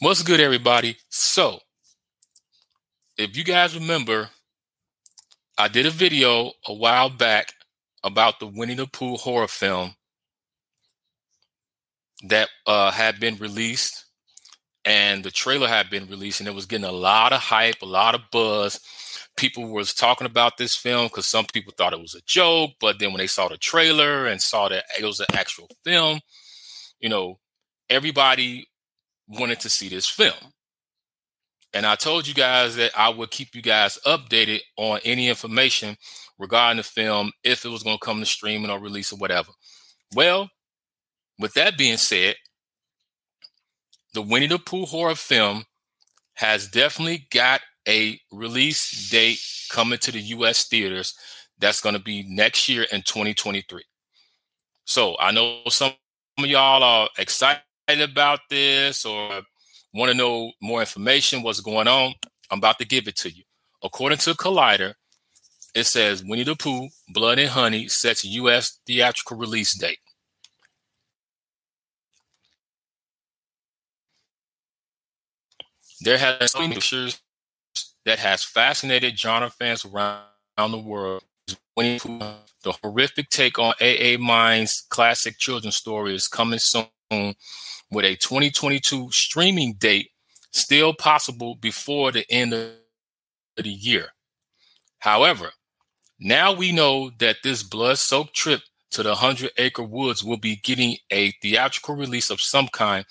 What's good, everybody? So, if you guys remember, I did a video a while back about the Winnie the Pooh horror film that uh, had been released, and the trailer had been released, and it was getting a lot of hype, a lot of buzz. People was talking about this film because some people thought it was a joke, but then when they saw the trailer and saw that it was an actual film, you know, everybody wanted to see this film. And I told you guys that I would keep you guys updated on any information regarding the film if it was going to come to streaming or release or whatever. Well, with that being said, the Winnie the Pooh horror film has definitely got a release date coming to the US theaters that's going to be next year in 2023. So I know some of y'all are excited about this or want to know more information, what's going on, I'm about to give it to you. According to Collider, it says Winnie the Pooh, Blood and Honey sets U.S. theatrical release date. There has been so many pictures that has fascinated genre fans around the world. Winnie the Pooh, the horrific take on A.A. Milne's classic children's story is coming soon with a 2022 streaming date still possible before the end of the year. However, now we know that this blood soaked trip to the 100 Acre Woods will be getting a theatrical release of some kind.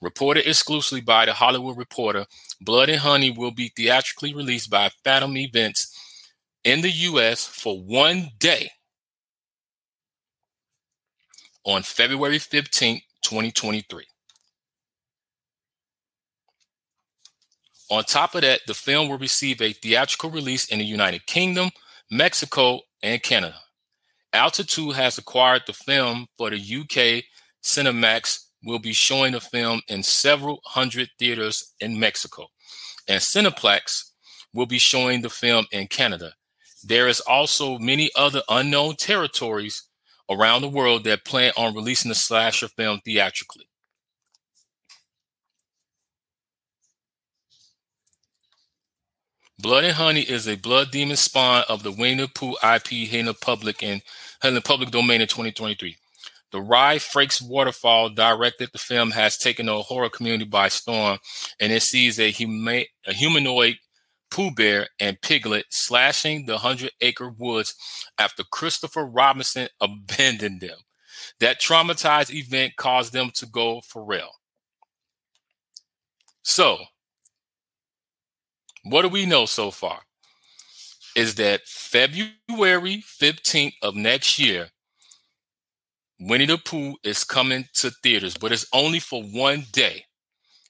Reported exclusively by the Hollywood Reporter, Blood and Honey will be theatrically released by Fathom Events in the US for one day on February 15, 2023. On top of that, the film will receive a theatrical release in the United Kingdom, Mexico, and Canada. Altitude has acquired the film for the UK. Cinemex will be showing the film in several hundred theaters in Mexico, and Cineplex will be showing the film in Canada. There is also many other unknown territories around the world that plan on releasing the slasher film theatrically. Blood and Honey is a blood demon spawn of the Winnie Pooh IP the public in the public domain in 2023. The Rye Frakes Waterfall directed the film has taken the horror community by storm, and it sees a, huma- a humanoid Pooh Bear and Piglet slashing the Hundred Acre Woods after Christopher Robinson abandoned them. That traumatized event caused them to go feral. So, what do we know so far? Is that February 15th of next year, Winnie the Pooh is coming to theaters, but it's only for one day.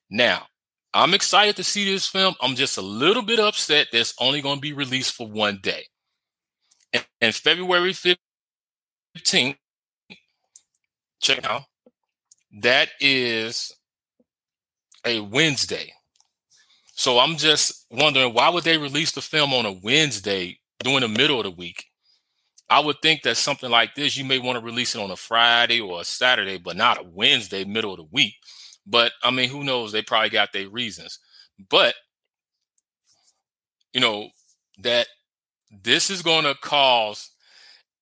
Now, I'm excited to see this film. I'm just a little bit upset that it's only going to be released for one day. And, and February 15th, check out, that is a Wednesday. So I'm just wondering why would they release the film on a Wednesday during the middle of the week? I would think that something like this, you may want to release it on a Friday or a Saturday, but not a Wednesday, middle of the week. But I mean, who knows? They probably got their reasons. But you know, that this is going to cause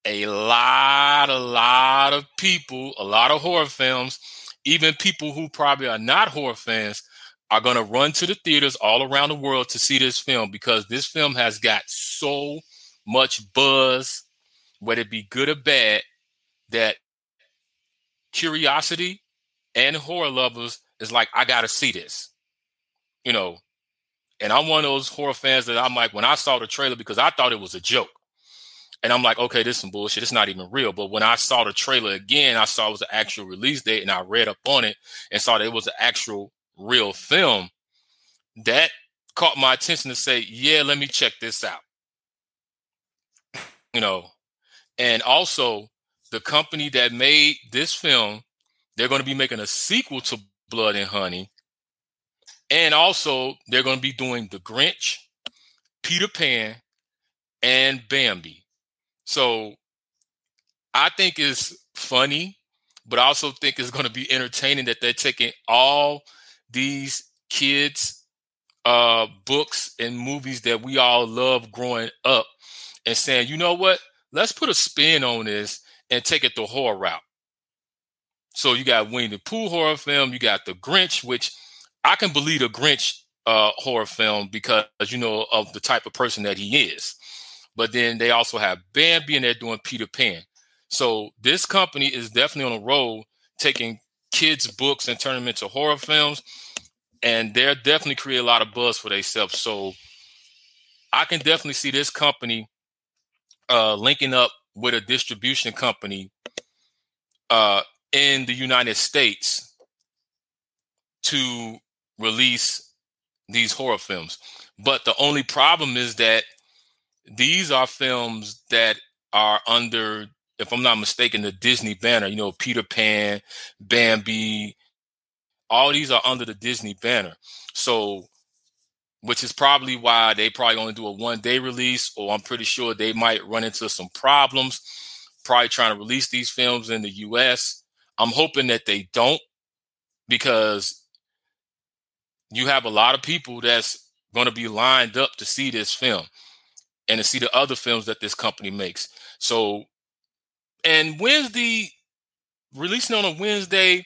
a lot, a lot of people, a lot of horror films, even people who probably are not horror fans, are going to run to the theaters all around the world to see this film because this film has got so much buzz, whether it be good or bad, that curiosity and horror lovers is like, I got to see this, you know. And I'm one of those horror fans that I'm like, when I saw the trailer, because I thought it was a joke. And I'm like, okay, this is some bullshit. It's not even real. But when I saw the trailer again, I saw it was an actual release date and I read up on it and saw that it was an actual real film, that caught my attention to say, yeah, let me check this out. You know, and also the company that made this film, they're going to be making a sequel to Blood and Honey. And also, they're going to be doing The Grinch, Peter Pan, and Bambi. So I think it's funny, but I also think it's going to be entertaining that they're taking all these kids uh books and movies that we all love growing up and saying, you know what? Let's put a spin on this and take it the horror route. So you got Winnie the Pooh horror film, you got the Grinch, which I can believe a Grinch uh, horror film because you know of the type of person that he is. But then they also have Bambi and they're doing Peter Pan. So this company is definitely on a roll taking kids' books and turning them into horror films. And they're definitely create a lot of buzz for themselves. So I can definitely see this company uh, linking up with a distribution company uh, in the United States to release these horror films. But the only problem is that these are films that are under, if I'm not mistaken, the Disney banner. You know, Peter Pan, Bambi, all these are under the Disney banner. So, which is probably why they probably only do a one day release, or I'm pretty sure they might run into some problems, probably trying to release these films in the US. I'm hoping that they don't because you have a lot of people that's going to be lined up to see this film and to see the other films that this company makes. So, and Wednesday, releasing on a Wednesday,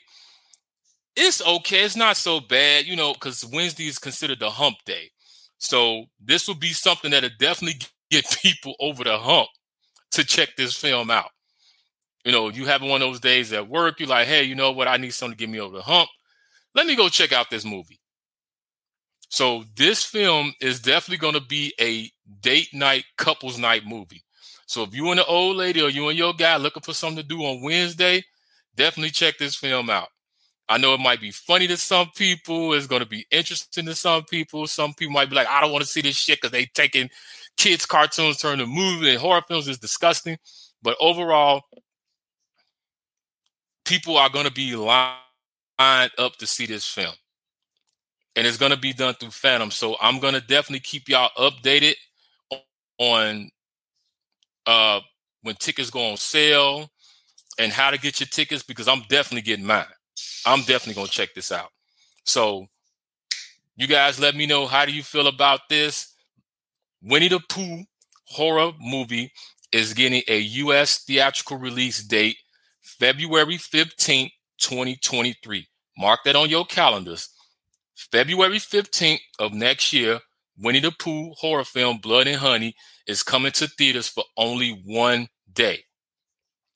it's okay. It's not so bad, you know, because Wednesday is considered the hump day. So this will be something that'll definitely get people over the hump to check this film out. You know, you have one of those days at work, you're like, hey, you know what? I need something to get me over the hump. Let me go check out this movie. So this film is definitely going to be a date night, couples night movie. So if you and the old lady or you and your guy looking for something to do on Wednesday, definitely check this film out. I know it might be funny to some people. It's going to be interesting to some people. Some people might be like, I don't want to see this shit because they taking kids' cartoons, turning to movie and horror films is disgusting. But overall, people are going to be lined up to see this film and it's going to be done through Phantom. So I'm going to definitely keep y'all updated on uh, when tickets go on sale and how to get your tickets because I'm definitely getting mine. I'm definitely going to check this out. So you guys let me know how do you feel about this? Winnie the Pooh horror movie is getting a US theatrical release date February 15th, 2023. Mark that on your calendars. February 15th of next year, Winnie the Pooh horror film Blood and Honey is coming to theaters for only one day.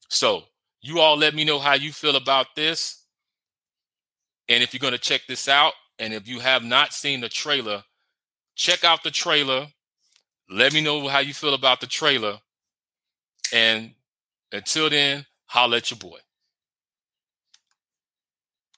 So, you all let me know how you feel about this. And if you're going to check this out, and if you have not seen the trailer, check out the trailer. Let me know how you feel about the trailer. And until then, holla at your boy.